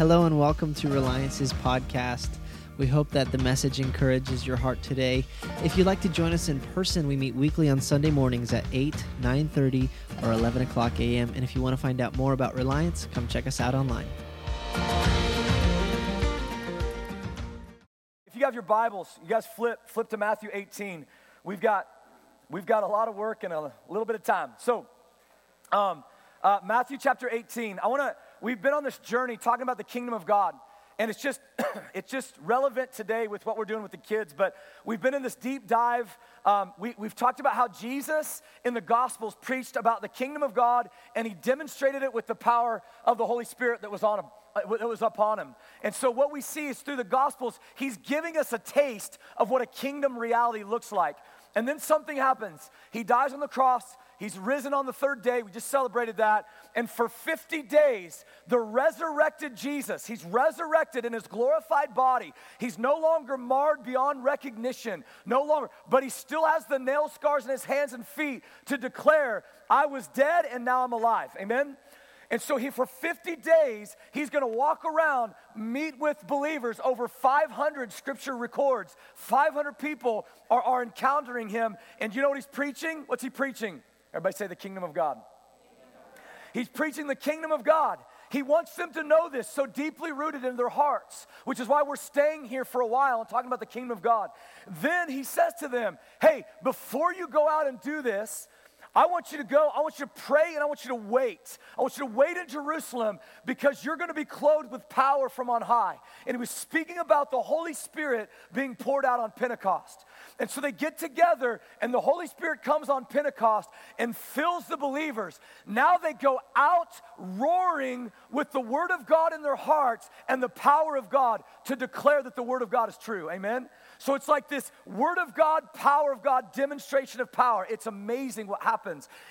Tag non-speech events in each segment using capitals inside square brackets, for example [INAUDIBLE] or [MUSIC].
Hello and welcome to Reliance's podcast. We hope that the message encourages your heart today. If you'd like to join us in person, we meet weekly on Sunday mornings at 8, 9.30, or 11 o'clock a.m. And if you want to find out more about Reliance, come check us out online. If you have your Bibles, you guys flip flip to Matthew 18. We've got we've got a lot of work and a little bit of time. So, um, uh, Matthew chapter 18. I want to. We've been on this journey talking about the kingdom of God and it's just [CLEARS THROAT] it's just relevant today with what we're doing with the kids but we've been in this deep dive. Um, we, we've talked about how jesus in the gospels preached about the kingdom of god and he demonstrated it with the power of the holy spirit that was on him uh, that was upon him. And so what we see is through the gospels he's giving us a taste of what a kingdom reality looks like. And then something happens. He dies on the cross He's risen on the third day. We just celebrated that. And for 50 days, the resurrected Jesus, he's resurrected in his glorified body. He's no longer marred beyond recognition, no longer, but he still has the nail scars in his hands and feet to declare, I was dead and now I'm alive. Amen? And so he, for 50 days, he's going to walk around, meet with believers. Over 500 scripture records. 500 people are, are encountering him. And you know what he's preaching? What's he preaching? Everybody say the kingdom of God. He's preaching the kingdom of God. He wants them to know this so deeply rooted in their hearts, which is why we're staying here for a while and talking about the kingdom of God. Then he says to them, Hey, before you go out and do this, I want you to go, I want you to pray, and I want you to wait. I want you to wait in Jerusalem because you're going to be clothed with power from on high. And he was speaking about the Holy Spirit being poured out on Pentecost. And so they get together, and the Holy Spirit comes on Pentecost and fills the believers. Now they go out roaring with the Word of God in their hearts and the power of God to declare that the Word of God is true. Amen? So it's like this Word of God, power of God, demonstration of power. It's amazing what happens.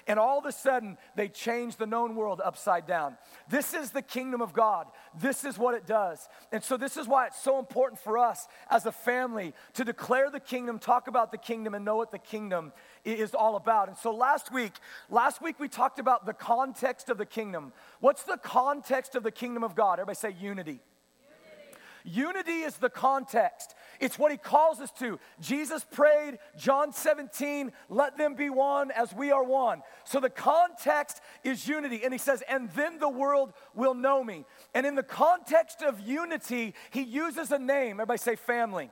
And all of a sudden, they change the known world upside down. This is the kingdom of God. This is what it does. And so, this is why it's so important for us as a family to declare the kingdom, talk about the kingdom, and know what the kingdom is all about. And so last week, last week we talked about the context of the kingdom. What's the context of the kingdom of God? Everybody say unity. Unity is the context. It's what he calls us to. Jesus prayed, John 17, let them be one as we are one. So the context is unity. And he says, and then the world will know me. And in the context of unity, he uses a name. Everybody say family.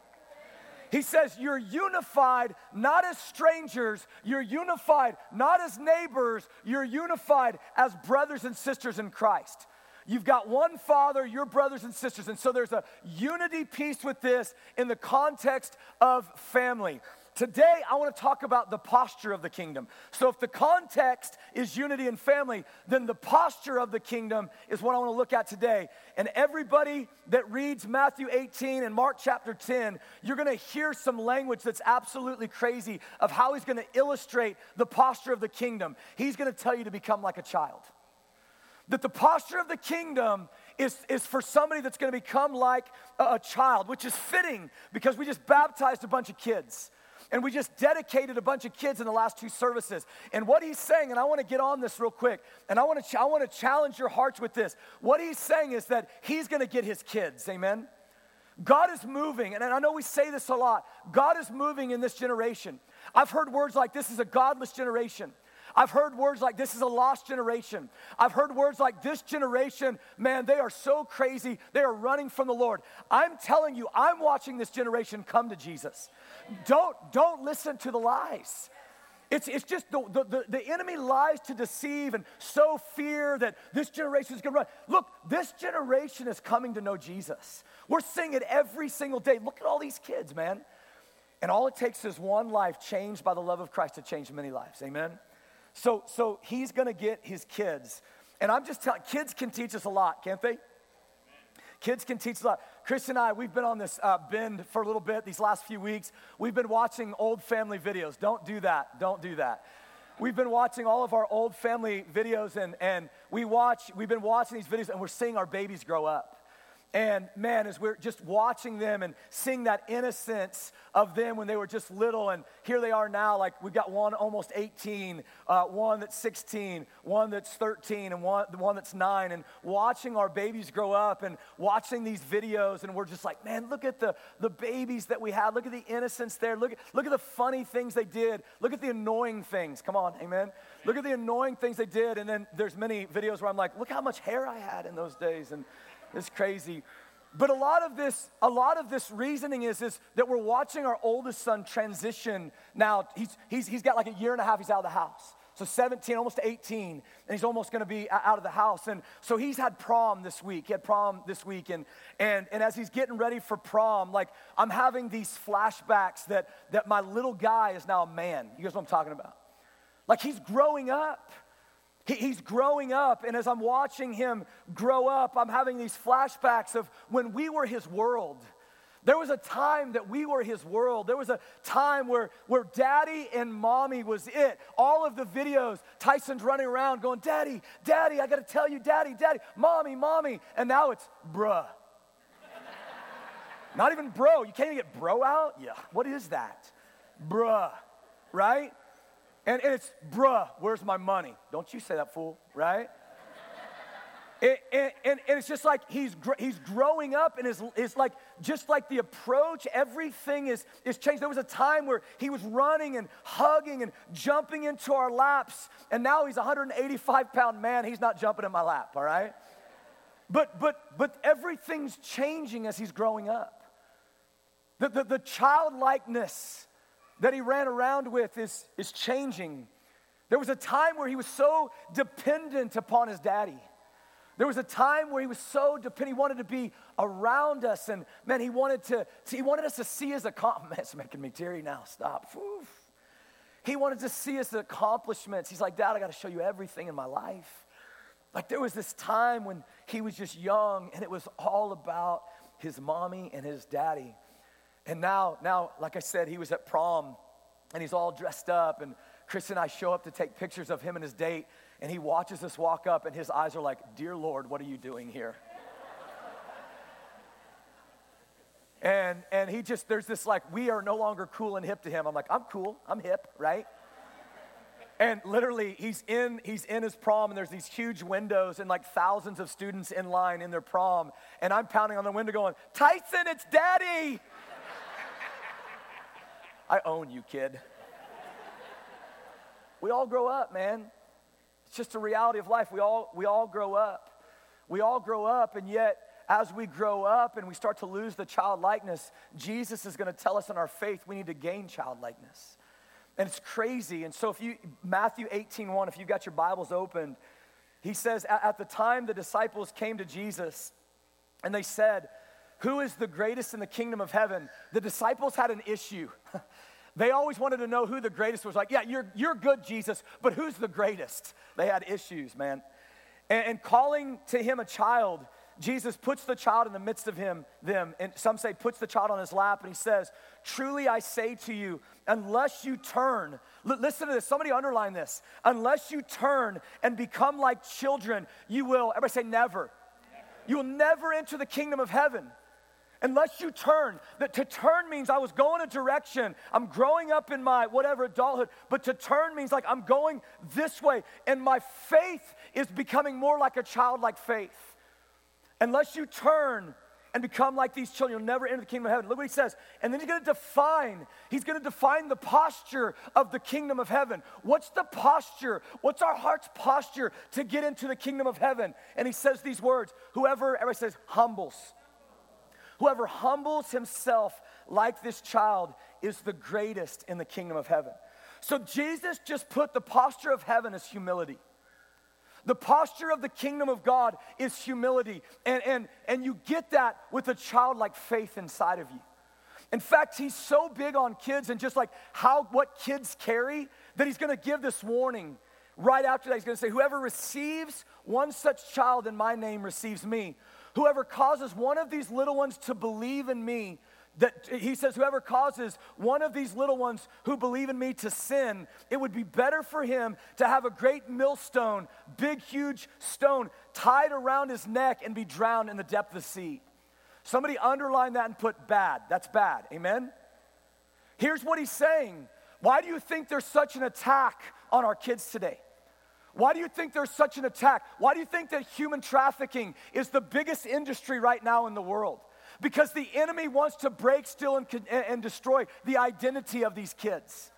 He says, You're unified not as strangers, you're unified not as neighbors, you're unified as brothers and sisters in Christ. You've got one father, your brothers and sisters. And so there's a unity piece with this in the context of family. Today, I want to talk about the posture of the kingdom. So, if the context is unity and family, then the posture of the kingdom is what I want to look at today. And everybody that reads Matthew 18 and Mark chapter 10, you're going to hear some language that's absolutely crazy of how he's going to illustrate the posture of the kingdom. He's going to tell you to become like a child that the posture of the kingdom is, is for somebody that's going to become like a, a, child, which is fitting because we just baptized a bunch of kids. And we just dedicated a bunch of kids in the last two services. And what he's saying, and I want to get on this real quick, and I want to, ch- I want to challenge your hearts with this. What he's saying is that he's going to get his kids, amen? God is moving, and I know we say this a lot. God is moving in this generation. I've heard words like this is a godless generation. I've heard words like this is a lost generation. I've heard words like this generation, man, they are so crazy. They are running from the Lord. I'm telling you, I'm watching this generation come to Jesus. Don't, don't listen to the lies. It's, it's just the, the, the, enemy lies to deceive and sow fear that this generation is going to run. Look, this generation is coming to know Jesus. We're seeing it every single day. Look at all these kids, man. And all it takes is one life changed by the love of Christ to change many lives. Amen? So, so he's going to get his kids. And I'm just telling, kids can teach us a lot, can't they? Kids can teach a lot. Chris and I, we've been on this uh, bend for a little bit these last few weeks. We've been watching old family videos. Don't do that. Don't do that. We've been watching all of our old family videos, and, and we watch, we've been watching these videos, and we're seeing our babies grow up. And man, as we're just watching them and seeing that innocence of them when they were just little, and here they are now, like we've got one almost 18, uh, one that's 16, one that's 13, and one, one that's nine, and watching our babies grow up and watching these videos, and we're just like, man, look at the, the babies that we had. Look at the innocence there. Look look at the funny things they did. Look at the annoying things. Come on, amen. Look at the annoying things they did. And then there's many videos where I'm like, look how much hair I had in those days. And it's crazy. But a lot of this, a lot of this reasoning is, is that we're watching our oldest son transition. Now, he's, he's, he's got like a year and a half, he's out of the house. So 17, almost 18, and he's almost gonna be out of the house. And so he's had prom this week. He had prom this week. And, and, and as he's getting ready for prom, like I'm having these flashbacks that, that my little guy is now a man. You guys know what I'm talking about? Like he's growing up. He, he's growing up, and as I'm watching him grow up, I'm having these flashbacks of when we were his world. There was a time that we were his world. There was a time where, where daddy and mommy was it. All of the videos, Tyson's running around going, Daddy, Daddy, I gotta tell you, Daddy, Daddy, Mommy, Mommy. And now it's bruh. Not even bro. You can't even get bro out? Yeah. What is that? Bruh, right? And, it's, bruh, where's my money? Don't you say that, fool, right? [LAUGHS] And, and, and, it's just like he's, he's growing up and is, is like just like the approach everything is, is changed there was a time where he was running and hugging and jumping into our laps and now he's a 185 pound man he's not jumping in my lap all right but but but everything's changing as he's growing up the, the, the childlikeness that he ran around with is, is changing. There was a time where he was so dependent upon his daddy. There was a time where he was so dependent, he wanted to be around us, and man, he wanted to, he wanted us to see his accomplishments. [LAUGHS] Making me teary now. Stop. Oof. He wanted to see his accomplishments. He's like, Dad, I got to show you everything in my life. Like there was this time when he was just young, and it was all about his mommy and his daddy. And now, now, like I said, he was at prom and he's all dressed up. And Chris and I show up to take pictures of him and his date. And he watches us walk up, and his eyes are like, Dear Lord, what are you doing here? [LAUGHS] and, and he just, there's this like, we are no longer cool and hip to him. I'm like, I'm cool, I'm hip, right? and literally he's in he's in his prom and there's these huge windows and like thousands of students in line in their prom and i'm pounding on the window going tyson it's daddy I own you, kid. we all grow up, man. It's just a reality of life. We all, we all grow up. We all grow up, and yet, as we grow up and we start to lose the childlikeness, Jesus is going to tell us in our faith we need to gain childlikeness. And it's crazy. And so, if you, Matthew 18 1, if you've got your Bibles opened, he says, At the time the disciples came to Jesus and they said, who is the greatest in the kingdom of heaven? The disciples had an issue. [LAUGHS] they always wanted to know who the greatest was. Like, yeah, you're, you're good, Jesus, but who's the greatest? They had issues, man. And, and calling to him a child, Jesus puts the child in the midst of him, them, and some say puts the child on his lap, and he says, Truly I say to you, unless you turn, l- listen to this, somebody underline this, unless you turn and become like children, you will, everybody say never. You will never enter the kingdom of heaven unless you turn. That to turn means I was going a direction. I'm growing up in my whatever adulthood, but to turn means like I'm going this way, and my faith is becoming more like a childlike faith. Unless you turn and become like these children, you'll never enter the kingdom of heaven. Look what he says. And then he's going to define, he's going to define the posture of the kingdom of heaven. What's the posture? What's our heart's posture to get into the kingdom of heaven? And he says these words, whoever, everybody says, humbles Whoever humbles himself like this child is the greatest in the kingdom of heaven. So Jesus just put the posture of heaven as humility. The posture of the kingdom of God is humility. And, and, and you get that with a childlike faith inside of you. In fact, he's so big on kids and just like how what kids carry that he's gonna give this warning right after that. He's gonna say, Whoever receives one such child in my name receives me. Whoever causes one of these little ones to believe in me, that he says, whoever causes one of these little ones who believe in me to sin, it would be better for him to have a great millstone, big, huge stone, tied around his neck and be drowned in the depth of the sea. Somebody underline that and put bad. That's bad. Amen? Here's what he's saying. Why do you think there's such an attack on our kids today? Why do you think there's such an attack? Why do you think that human trafficking is the biggest industry right now in the world? Because the enemy wants to break, steal, and, and destroy the identity of these kids.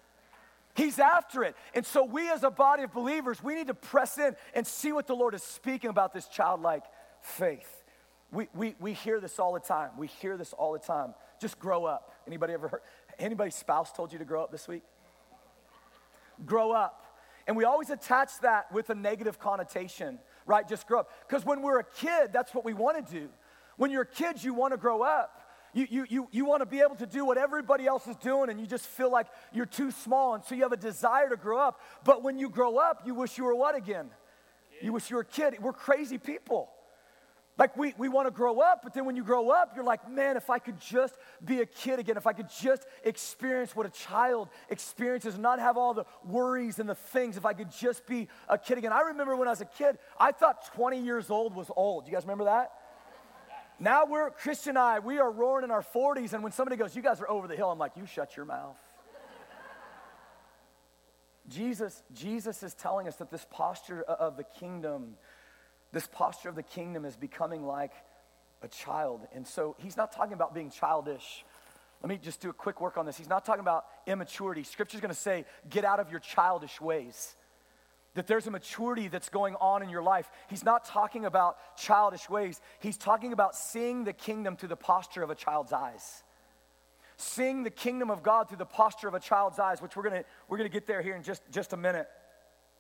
He's after it. And so, we as a body of believers, we need to press in and see what the Lord is speaking about this childlike faith. We, we, we hear this all the time. We hear this all the time. Just grow up. Anybody ever heard? Anybody's spouse told you to grow up this week? Grow up. And we always attach that with a negative connotation, right? Just grow up. Because when we're a kid, that's what we want to do. When you're a kid, you want to grow up. You, you, you, you want to be able to do what everybody else is doing, and you just feel like you're too small, and so you have a desire to grow up. But when you grow up, you wish you were what again? You wish you were a kid. We're crazy people. Like we, we want to grow up, but then when you grow up, you're like, man, if I could just be a kid again, if I could just experience what a child experiences, not have all the worries and the things, if I could just be a kid again. I remember when I was a kid, I thought 20 years old was old. You guys remember that? Now we're, Christian and I, we are roaring in our 40s, and when somebody goes, You guys are over the hill, I'm like, You shut your mouth. Jesus, Jesus is telling us that this posture of the kingdom this posture of the kingdom is becoming like a child. And so he's not talking about being childish. Let me just do a quick work on this. He's not talking about immaturity. Scripture's going to say, get out of your childish ways. That there's a maturity that's going on in your life. He's not talking about childish ways. He's talking about seeing the kingdom through the posture of a child's eyes. Seeing the kingdom of God through the posture of a child's eyes, which we're to we're to get there here in just, just a minute.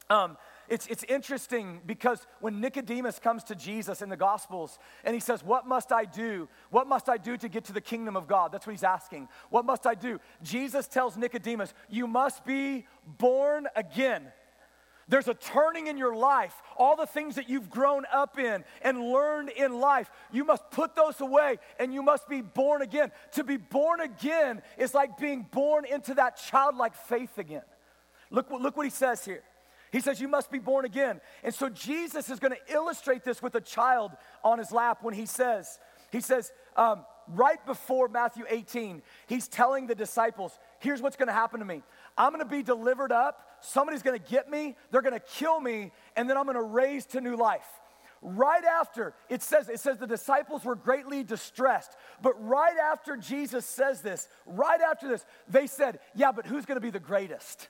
Um, it's, it's interesting because when Nicodemus comes to Jesus in the Gospels and he says, What must I do? What must I do to get to the kingdom of God? That's what he's asking. What must I do? Jesus tells Nicodemus, You must be born again. There's a turning in your life. All the things that you've grown up in and learned in life, you must put those away and you must be born again. To be born again is like being born into that childlike faith again. Look, look what he says here. He says, You must be born again. And so Jesus is going to illustrate this with a child on his lap when he says, He says, um, right before Matthew 18, he's telling the disciples, Here's what's going to happen to me. I'm going to be delivered up. Somebody's going to get me. They're going to kill me. And then I'm going to raise to new life. Right after, it says, it says the disciples were greatly distressed. But right after Jesus says this, right after this, they said, Yeah, but who's going to be the greatest?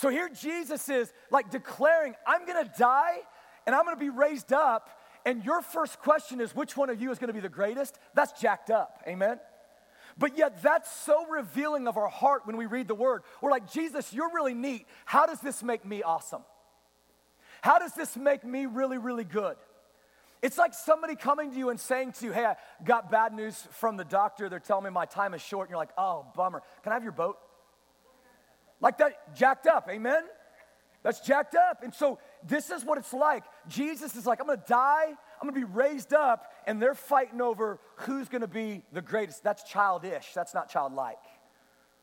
So here Jesus is like declaring, I'm gonna die and I'm gonna be raised up. And your first question is, which one of you is gonna be the greatest? That's jacked up, amen? But yet, that's so revealing of our heart when we read the word. We're like, Jesus, you're really neat. How does this make me awesome? How does this make me really, really good? It's like somebody coming to you and saying to you, Hey, I got bad news from the doctor. They're telling me my time is short. And you're like, Oh, bummer. Can I have your boat? Like that, jacked up, amen? That's jacked up. And so this is what it's like. Jesus is like, I'm gonna die, I'm gonna be raised up, and they're fighting over who's gonna be the greatest. That's childish, that's not childlike.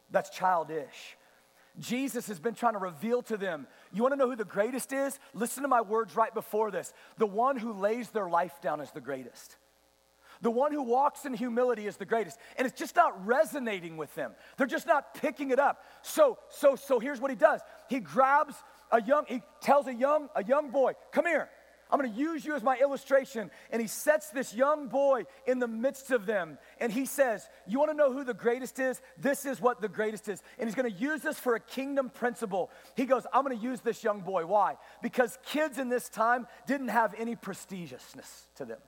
That's childish. Jesus has been trying to reveal to them. You wanna know who the greatest is? Listen to my words right before this. The one who lays their life down is the greatest. The one who walks in humility is the greatest. And it's just not resonating with them. They're just not picking it up. So, so, so here's what he does. He grabs a young, he tells a young, a young boy, come here. I'm to use you as my illustration. And he sets this young boy in the midst of them. And he says, You want to know who the greatest is? This is what the greatest is. And he's to use this for a kingdom principle. He goes, I'm to use this young boy. Why? Because kids in this time didn't have any prestigiousness to them.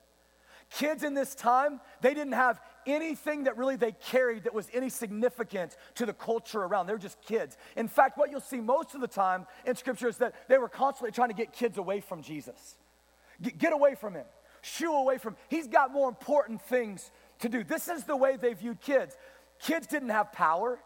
Kids in this time, they didn't have anything that really they carried that was any significant to the culture around. They were just kids. In fact, what you'll see most of the time in Scripture is that they were constantly trying to get kids away from Jesus. Get, away from him, shoo away from him. He's got more important things to do. This is the way they viewed kids. Kids didn't have power,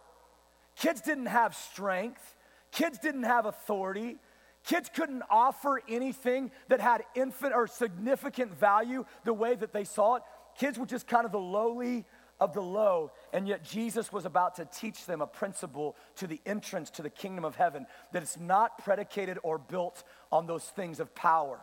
kids didn't have strength, kids didn't have authority. Kids couldn't offer anything that had infinite or significant value the way that they saw it. Kids were just kind of the lowly of the low, and yet Jesus was about to teach them a principle to the entrance to the kingdom of heaven that it's not predicated or built on those things of power.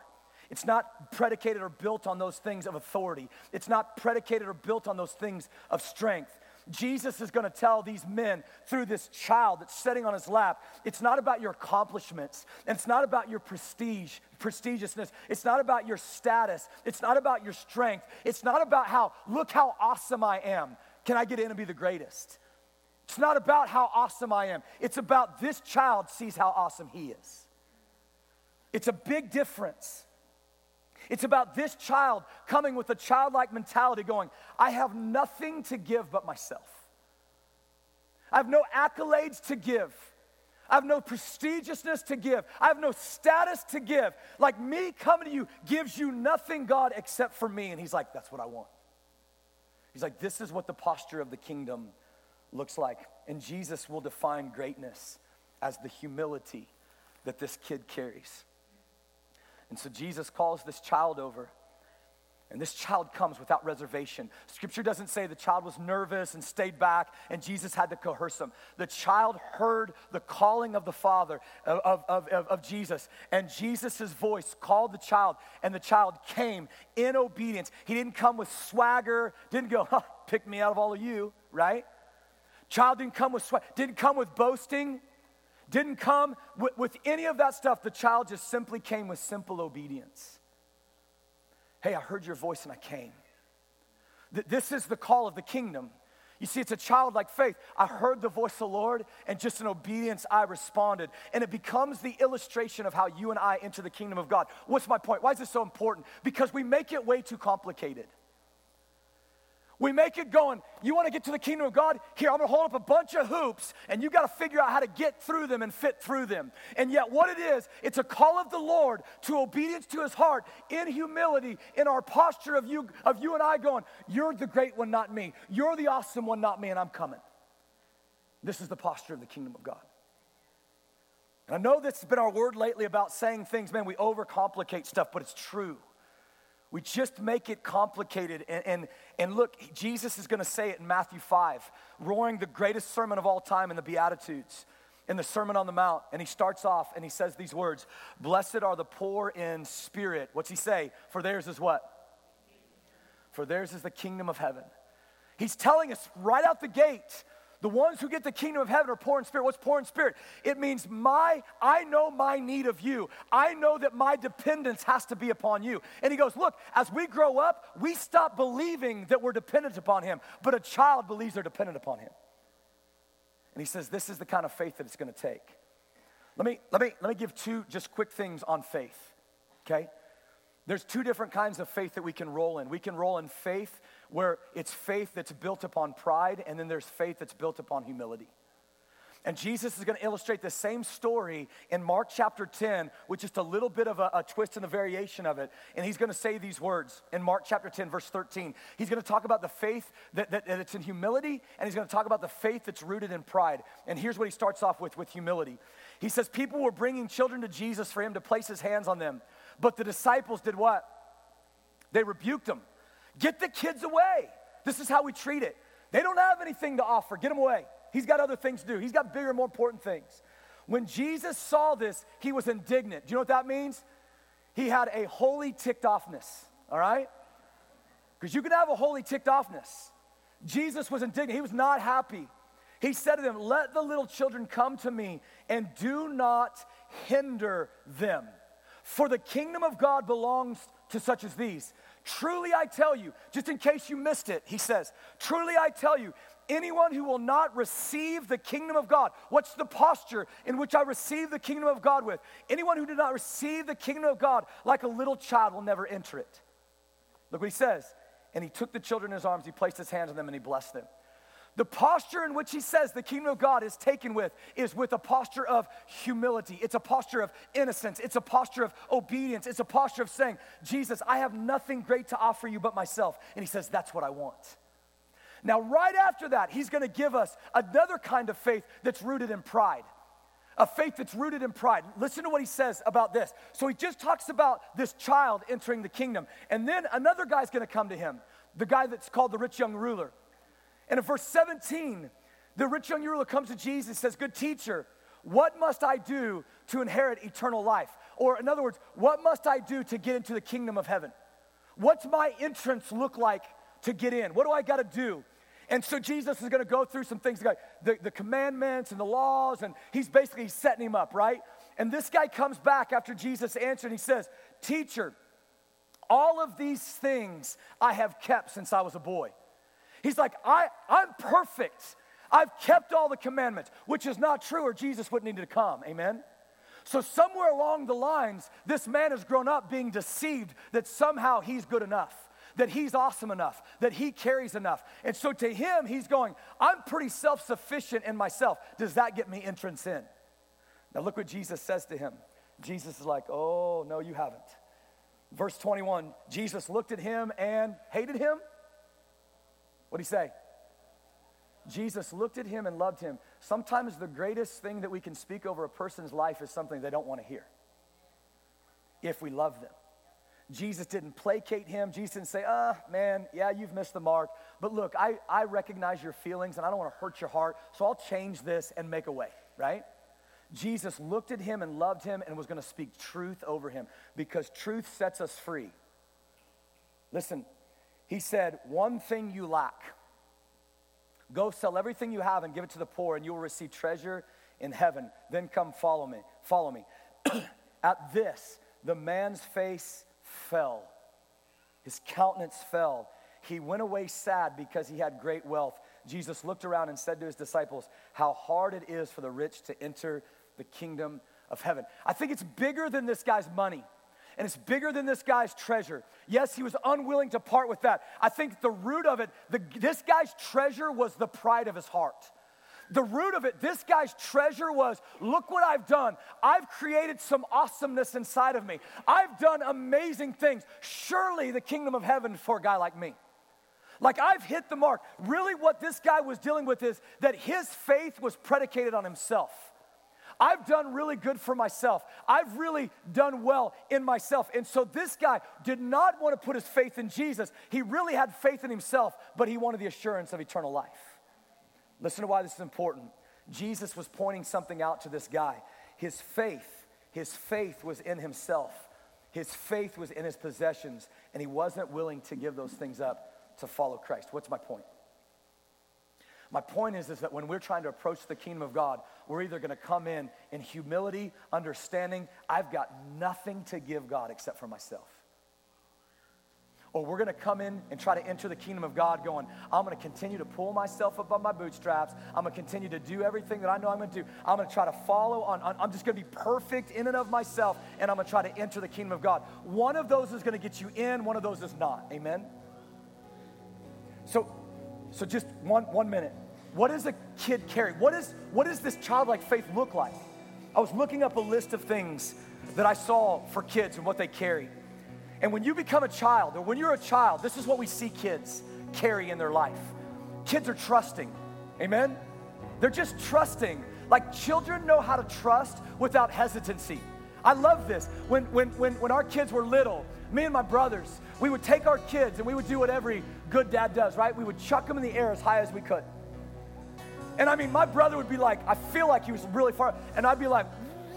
It's not predicated or built on those things of authority. It's not predicated or built on those things of strength. Jesus is going to tell these men through this child that's sitting on his lap, it's not about your accomplishments, and it's not about your prestige, prestigiousness. It's not about your status. It's not about your strength. It's not about how, look how awesome I am. Can I get in and be the greatest? It's not about how awesome I am. It's about this child sees how awesome he is. It's a big difference. It's about this child coming with a childlike mentality, going, I have nothing to give but myself. I have no accolades to give. I have no prestigiousness to give. I have no status to give. Like me coming to you gives you nothing, God, except for me. And he's like, That's what I want. He's like, This is what the posture of the kingdom looks like. And Jesus will define greatness as the humility that this kid carries. And so Jesus calls this child over. And this child comes without reservation. Scripture doesn't say the child was nervous and stayed back and Jesus had to coerce him. The child heard the calling of the Father, of, of, of, of Jesus, and Jesus' voice called the child, and the child came in obedience. He didn't come with swagger, didn't go, huh, pick me out of all of you, right? Child didn't come with swagger, didn't come with boasting didn't come with, with any of that stuff. The child just simply came with simple obedience. Hey, I heard your voice and I came. Th- this is the call of the kingdom. You see, it's a childlike faith. I heard the voice of the Lord, and just in obedience, I responded. And it becomes the illustration of how you and I enter the kingdom of God. What's my point? Why is this so important? Because we make it way too complicated. We make it going, you want to get to the kingdom of God? Here, I'm going to hold up a bunch of hoops, and you got to figure out how to get through them and fit through them. And yet, what it is, it's a call of the Lord to obedience to his heart in humility, in our posture of you, of you and I going, You're the great one, not me. You're the awesome one, not me, and I'm coming. This is the posture of the kingdom of God. And I know this has been our word lately about saying things, man, we overcomplicate stuff, but it's true. We just make it complicated. And, and, and look, Jesus is going to say it in Matthew 5, roaring the greatest sermon of all time in the Beatitudes, in the Sermon on the Mount. And he starts off and he says these words Blessed are the poor in spirit. What's he say? For theirs is what? For theirs is the kingdom of heaven. He's telling us right out the gate the ones who get the kingdom of heaven are poor in spirit. What's poor in spirit? It means my, I know my need of you. I know that my dependence has to be upon you. And he goes, Look, as we grow up, we stop believing that we're dependent upon him, but a child believes they're dependent upon him. And he says, This is the kind of faith that it's going to take. Let me, let, me, let me give two just quick things on faith, okay? There's two different kinds of faith that we can roll in. We can roll in faith where it's faith that's built upon pride, and then there's faith that's built upon humility. And Jesus is going to illustrate the same story in Mark chapter 10 with just a little bit of a, a twist and a variation of it. And he's going to say these words in Mark chapter 10, verse 13. He's going to talk about the faith that, that, that it's in humility, and he's going to talk about the faith that's rooted in pride. And here's what he starts off with with humility. He says, People were bringing children to Jesus for him to place his hands on them. But the disciples did what? They rebuked them. Get the kids away. This is how we treat it. They don't have anything to offer. Get them away. He's got other things to do. He's got bigger, more important things. When Jesus saw this, he was indignant. Do you know what that means? He had a holy ticked offness, all right? Because you can have a holy ticked offness. Jesus was indignant. He was not happy. He said to them, Let the little children come to me and do not hinder them. For the kingdom of God belongs to such as these. Truly I tell you, just in case you missed it, he says, Truly I tell you, anyone who will not receive the kingdom of God, what's the posture in which I receive the kingdom of God with? Anyone who did not receive the kingdom of God like a little child will never enter it. Look what he says. And he took the children in his arms, he placed his hands on them, and he blessed them. The posture in which he says the kingdom of God is taken with is with a posture of humility. It's a posture of innocence. It's a posture of obedience. It's a posture of saying, Jesus, I have nothing great to offer you but myself. And he says, That's what I want. Now, right after that, he's gonna give us another kind of faith that's rooted in pride. A faith that's rooted in pride. Listen to what he says about this. So he just talks about this child entering the kingdom. And then another guy's gonna come to him, the guy that's called the rich young ruler. And in verse 17, the rich young ruler comes to Jesus and says, Good teacher, What must I do to inherit eternal life? Or, in other words, what must I do to get into the kingdom of heaven? What's my entrance look like to get in? What do I got to do? And so Jesus is going to go through some things, like the, the commandments and the laws, and he's basically setting him up, right? And this guy comes back after Jesus answered, and he says, Teacher, all of these things I have kept since I was a boy. He's like, I, I'm perfect. I've kept all the commandments, which is not true, or Jesus wouldn't need to come. Amen? So, somewhere along the lines, this man has grown up being deceived that somehow he's good enough, that he's awesome enough, that he carries enough. And so, to him, he's going, I'm pretty self sufficient in myself. Does that get me entrance in? Now, look what Jesus says to him. Jesus is like, Oh, no, you haven't. Verse 21 Jesus looked at him and hated him. What did he say? Jesus looked at him and loved him. Sometimes the greatest thing that we can speak over a person's life is something they don't want to hear if we love them. Jesus didn't placate him. Jesus didn't say, ah, oh, man, yeah, you've missed the mark. But look, I, I recognize your feelings and I don't want to hurt your heart, so I'll change this and make a way, right? Jesus looked at him and loved him and was going to speak truth over him because truth sets us free. Listen, he said, One thing you lack. Go sell everything you have and give it to the poor, and you will receive treasure in heaven. Then come follow me. Follow me. [CLEARS THROAT] At this, the man's face fell. His countenance fell. He went away sad because he had great wealth. Jesus looked around and said to his disciples, How hard it is for the rich to enter the kingdom of heaven. I think it's bigger than this guy's money. And it's bigger than this guy's treasure. Yes, he was unwilling to part with that. I think the root of it, the, this guy's treasure was the pride of his heart. The root of it, this guy's treasure was look what I've done. I've created some awesomeness inside of me. I've done amazing things. Surely the kingdom of heaven for a guy like me. Like I've hit the mark. Really, what this guy was dealing with is that his faith was predicated on himself. I've done really good for myself. I've really done well in myself. And so this guy did not want to put his faith in Jesus. He really had faith in himself, but he wanted the assurance of eternal life. Listen to why this is important. Jesus was pointing something out to this guy. His faith, his faith was in himself. His faith was in his possessions, and he wasn't willing to give those things up to follow Christ. What's my point? My point is, is that when we're trying to approach the kingdom of God, we're either going to come in in humility, understanding, I've got nothing to give God except for myself. Or we're going to come in and try to enter the kingdom of God going, I'm going to continue to pull myself up on my bootstraps. I'm going to continue to do everything that I know I'm going to do. I'm going to try to follow on, on I'm just going to be perfect in and of myself, and I'm going to try to enter the kingdom of God. One of those is going to get you in, one of those is not. Amen? So, so just one, one minute. What does a kid carry? What, is, what does this childlike faith look like? I was looking up a list of things that I saw for kids and what they carry. And when you become a child, or when you're a child, this is what we see kids carry in their life. Kids are trusting. Amen? They're just trusting. Like children know how to trust without hesitancy. I love this. When, when, when, when our kids were little, me and my brothers, we would take our kids and we would do what every good dad does, right? We would chuck them in the air as high as we could. And I mean, my brother would be like, I feel like he was really far. And I'd be like,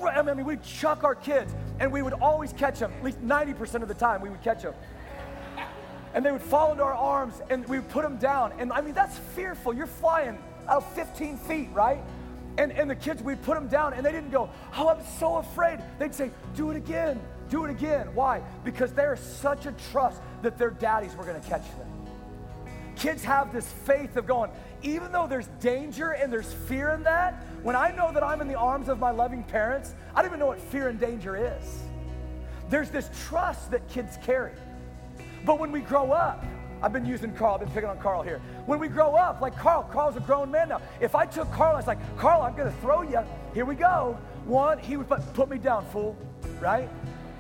I mean, we'd chuck our kids and we would always catch them. At least 90% of the time, we would catch them. And they would fall into our arms and we would put them down. And I mean, that's fearful. You're flying out 15 feet, right? And, and the kids, we'd put them down and they didn't go, Oh, I'm so afraid. They'd say, Do it again, do it again. Why? Because there's such a trust that their daddies were going to catch them. Kids have this faith of going, even though there's danger and there's fear in that, when I know that I'm in the arms of my loving parents, I don't even know what fear and danger is. There's this trust that kids carry. But when we grow up, I've been using Carl, I've been picking on Carl here. When we grow up, like Carl, Carl's a grown man now. If I took Carl, I was like, Carl, I'm gonna throw you. Here we go. One, he would put, put me down, fool, right?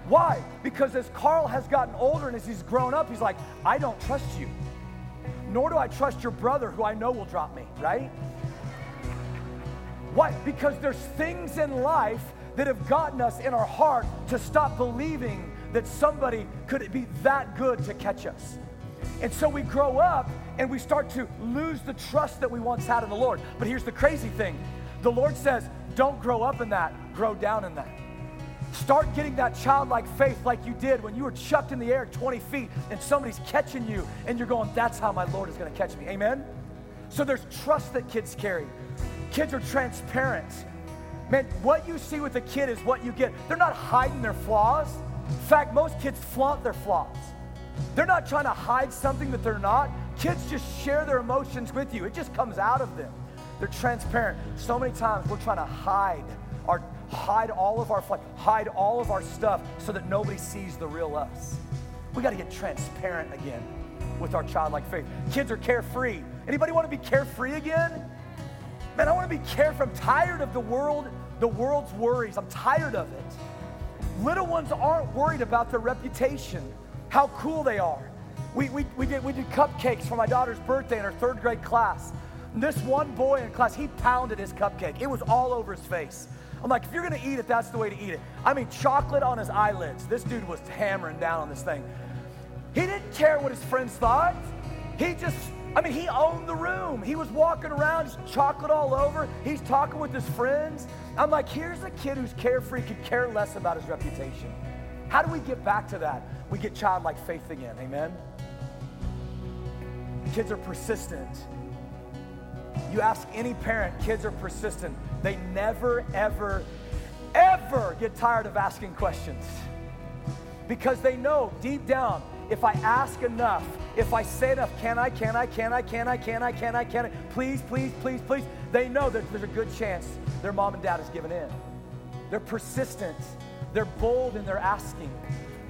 Why? Because as Carl has gotten older and as he's grown up, he's like, I don't trust you nor do I trust your brother who I know will drop me, right? Why? Because there's things in life that have gotten us in our heart to stop believing that somebody could be that good to catch us. And so we grow up and we start to lose the trust that we once had in the Lord. But here's the crazy thing the Lord says, Don't grow up in that, grow down in that. Start getting that childlike faith like you did when you were chucked in the air 20 feet and somebody's catching you and you're going, that's how my Lord is going to catch me. Amen? So there's trust that kids carry. Kids are transparent. Man, what you see with a kid is what you get. They're not hiding their flaws. In fact, most kids flaunt their flaws. They're not trying to hide something that they're not. Kids just share their emotions with you, it just comes out of them. They're transparent. So many times we're trying to hide our hide all of our hide all of our stuff so that nobody sees the real us. We got to get transparent again with our childlike faith. Kids are carefree. Anybody want to be carefree again? Man, I want to be carefree. I'm tired of the world, the world's worries. I'm tired of it. Little ones aren't worried about their reputation, how cool they are. We, we, we, did, we did cupcakes for my daughter's birthday in her third grade class. And this one boy in class, he pounded his cupcake. It was all over his face. I'm like, if you're gonna eat it, that's the way to eat it. I mean, chocolate on his eyelids. This dude was hammering down on this thing. He didn't care what his friends thought. He just, I mean, he owned the room. He was walking around, just chocolate all over. He's talking with his friends. I'm like, here's a kid who's carefree, could care less about his reputation. How do we get back to that? We get childlike faith again, amen? Kids are persistent. You ask any parent, kids are persistent. They never, ever, ever get tired of asking questions because they know deep down if I ask enough, if I say enough, can I, can I, can I, can I, can I, can I, can I, please, please, please, please, they know that there's a good chance their mom and dad has given in. They're persistent, they're bold in their asking.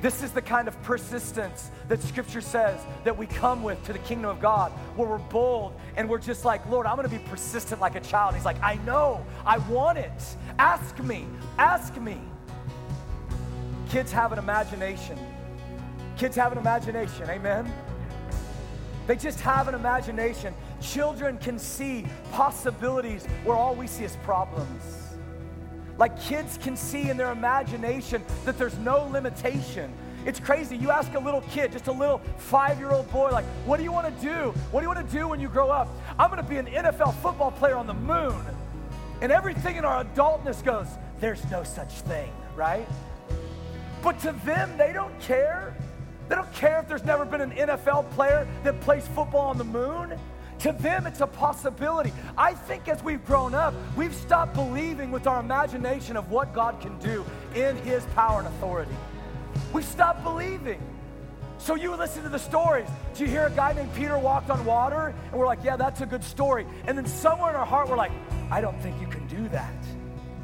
This is the kind of persistence that Scripture says that we come with to the kingdom of God, where we're bold and we're just like, Lord, I'm gonna be persistent like a child. He's like, I know, I want it. Ask me, ask me. Kids have an imagination. Kids have an imagination, amen? They just have an imagination. Children can see possibilities where all we see is problems. Like kids can see in their imagination that there's no limitation. It's crazy. You ask a little kid, just a little five year old boy, like, what do you want to do? What do you want to do when you grow up? I'm going to be an NFL football player on the moon. And everything in our adultness goes, there's no such thing, right? But to them, they don't care. They don't care if there's never been an NFL player that plays football on the moon. To them, it's a possibility. I think as we've grown up, we've stopped believing with our imagination of what God can do in His power and authority. We stopped believing. So you listen to the stories. Do you hear a guy named Peter walked on water? And we're like, yeah, that's a good story. And then somewhere in our heart, we're like, I don't think you can do that.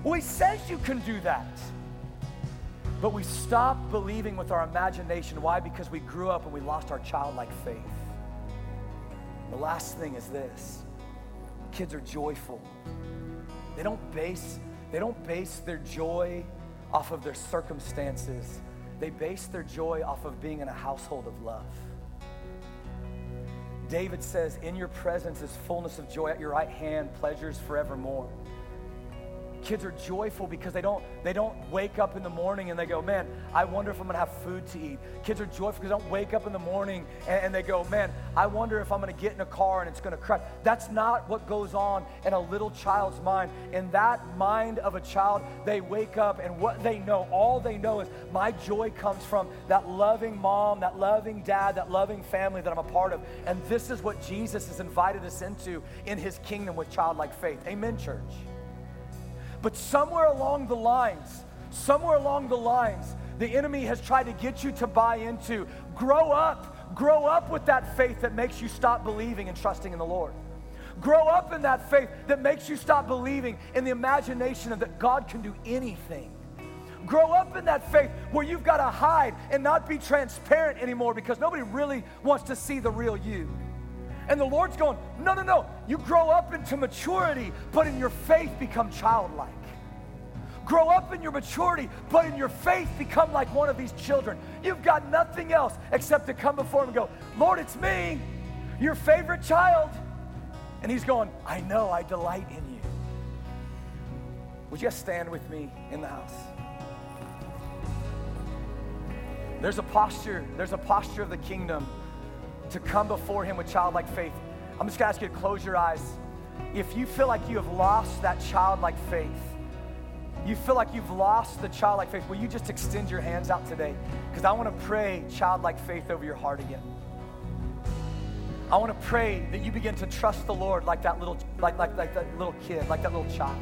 Well, he says you can do that. But we stopped believing with our imagination. Why? Because we grew up and we lost our childlike faith. The last thing is this kids are joyful. They don't base, they don't base their joy off of their circumstances. They base their joy off of being in a household of love. David says, In your presence is fullness of joy, at your right hand, pleasures forevermore. Kids are joyful because they don't, they don't wake up in the morning and they go, man, I wonder if I'm gonna have food to eat. Kids are joyful because they don't wake up in the morning and, and they go, man, I wonder if I'm gonna get in a car and it's gonna crash. That's not what goes on in a little child's mind. In that mind of a child, they wake up and what they know, all they know is my joy comes from that loving mom, that loving dad, that loving family that I'm a part of. And this is what Jesus has invited us into in his kingdom with childlike faith. Amen, church. But somewhere along the lines, somewhere along the lines, the enemy has tried to get you to buy into grow up, grow up with that faith that makes you stop believing and trusting in the Lord. Grow up in that faith that makes you stop believing in the imagination of that God can do anything. Grow up in that faith where you've got to hide and not be transparent anymore because nobody really wants to see the real you. And the Lord's going, no, no, no. You grow up into maturity, but in your faith become childlike. Grow up in your maturity, but in your faith become like one of these children. You've got nothing else except to come before Him and go, Lord, it's me, your favorite child. And He's going, I know, I delight in you. Would you just stand with me in the house? There's a posture, there's a posture of the kingdom to come before Him with childlike faith. I'm just gonna ask you to close your eyes. If you feel like you have lost that childlike faith, you feel like you've lost the childlike faith, will you just extend your hands out today? Because I want to pray childlike faith over your heart again. I want to pray that you begin to trust the Lord like that little, like, like, like that little kid, like that little child.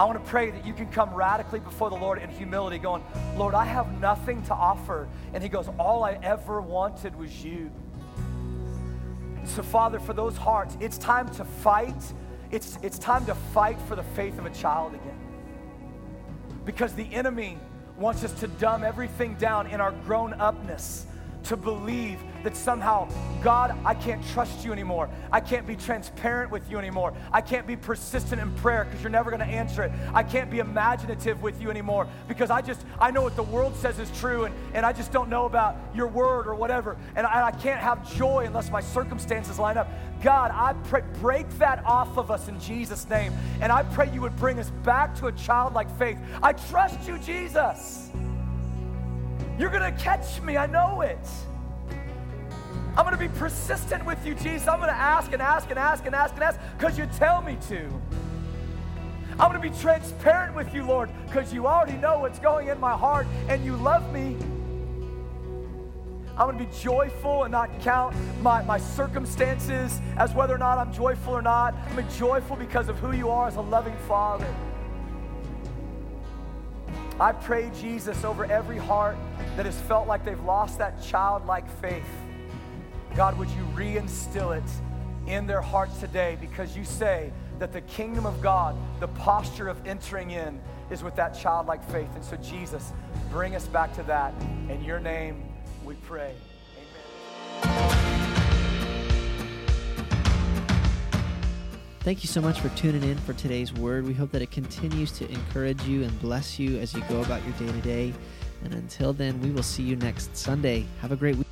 I want to pray that you can come radically before the Lord in humility, going, Lord, I have nothing to offer. And He goes, All I ever wanted was you. So, Father, for those hearts, it's time to fight. It's, it's time to fight for the faith of a child again. Because the enemy wants us to dumb everything down in our grown upness to believe that somehow, God, I can't trust you anymore. I can't be transparent with you anymore. I can't be persistent in prayer because you're never going to answer it. I can't be imaginative with you anymore because I just, I know what the world says is true and, and I just don't know about your word or whatever. And I, I can't have joy unless my circumstances line up. God, I pray, break that off of us in Jesus' name. And I pray you would bring us back to a childlike faith. I trust you, Jesus. You're going to catch me. I know it. I'm going to be persistent with you, Jesus. I'm going to ask and ask and ask and ask and ask because you tell me to. I'm going to be transparent with you, Lord, because you already know what's going in my heart and you love me. I'm going to be joyful and not count my, my circumstances as whether or not I'm joyful or not. I'm joyful because of who you are as a loving Father. I pray, Jesus, over every heart that has felt like they've lost that childlike faith. God, would you reinstill it in their hearts today because you say that the kingdom of God, the posture of entering in, is with that childlike faith. And so, Jesus, bring us back to that. In your name, we pray. Thank you so much for tuning in for today's word. We hope that it continues to encourage you and bless you as you go about your day to day. And until then, we will see you next Sunday. Have a great week.